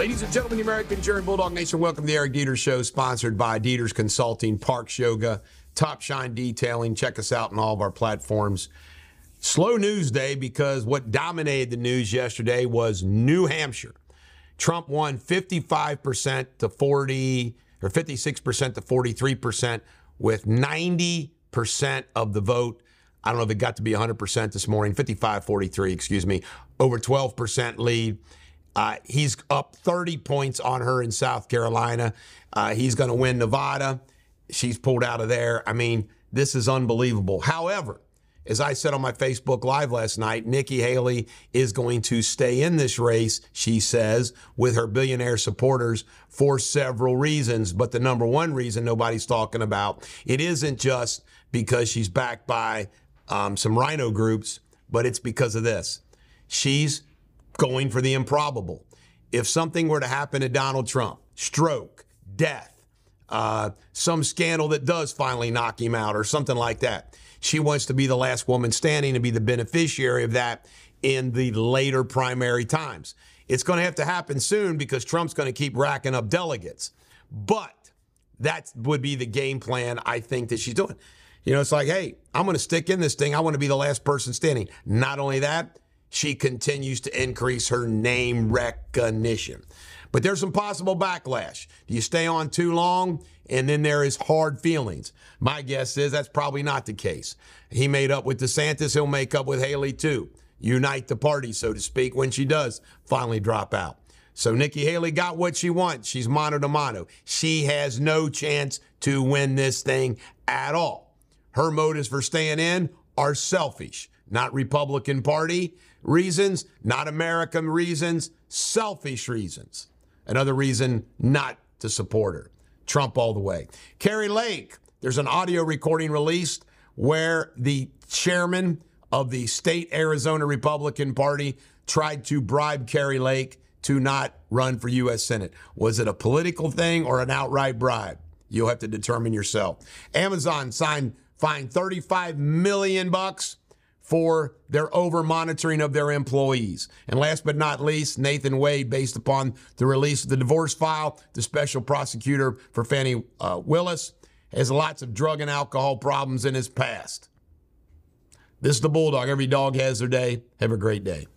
Ladies and gentlemen, the American Jerry Bulldog Nation, welcome to the Eric Deters Show, sponsored by Deters Consulting, Parks Yoga, Top Shine Detailing. Check us out on all of our platforms. Slow news day because what dominated the news yesterday was New Hampshire. Trump won 55% to 40 or 56% to 43% with 90% of the vote. I don't know if it got to be 100% this morning, 55 43, excuse me, over 12% lead. Uh, he's up 30 points on her in South Carolina. Uh, he's going to win Nevada. She's pulled out of there. I mean, this is unbelievable. However, as I said on my Facebook Live last night, Nikki Haley is going to stay in this race, she says, with her billionaire supporters for several reasons. But the number one reason nobody's talking about, it isn't just because she's backed by um, some RINO groups, but it's because of this. She's going for the improbable. If something were to happen to Donald Trump, stroke, death, uh, some scandal that does finally knock him out, or something like that, she wants to be the last woman standing and be the beneficiary of that in the later primary times. It's going to have to happen soon because Trump's going to keep racking up delegates. But that would be the game plan I think that she's doing. You know, it's like, hey, I'm going to stick in this thing. I want to be the last person standing. Not only that, she continues to increase her name recognition. But there's some possible backlash. Do you stay on too long? And then there is hard feelings. My guess is that's probably not the case. He made up with DeSantis, he'll make up with Haley too. Unite the party, so to speak, when she does finally drop out. So Nikki Haley got what she wants. She's mano to mano. She has no chance to win this thing at all. Her motives for staying in are selfish, not Republican Party reasons, not American reasons, selfish reasons. Another reason not to support her. Trump all the way. Kari Lake, there's an audio recording released where the chairman of the state Arizona Republican Party tried to bribe Kari Lake to not run for U.S. Senate. Was it a political thing or an outright bribe? You'll have to determine yourself. Amazon signed fined 35 million bucks for their over monitoring of their employees. And last but not least, Nathan Wade, based upon the release of the divorce file, the special prosecutor for Fani uh, Willis has lots of drug and alcohol problems in his past. This is the Bulldog. Every dog has their day. Have a great day.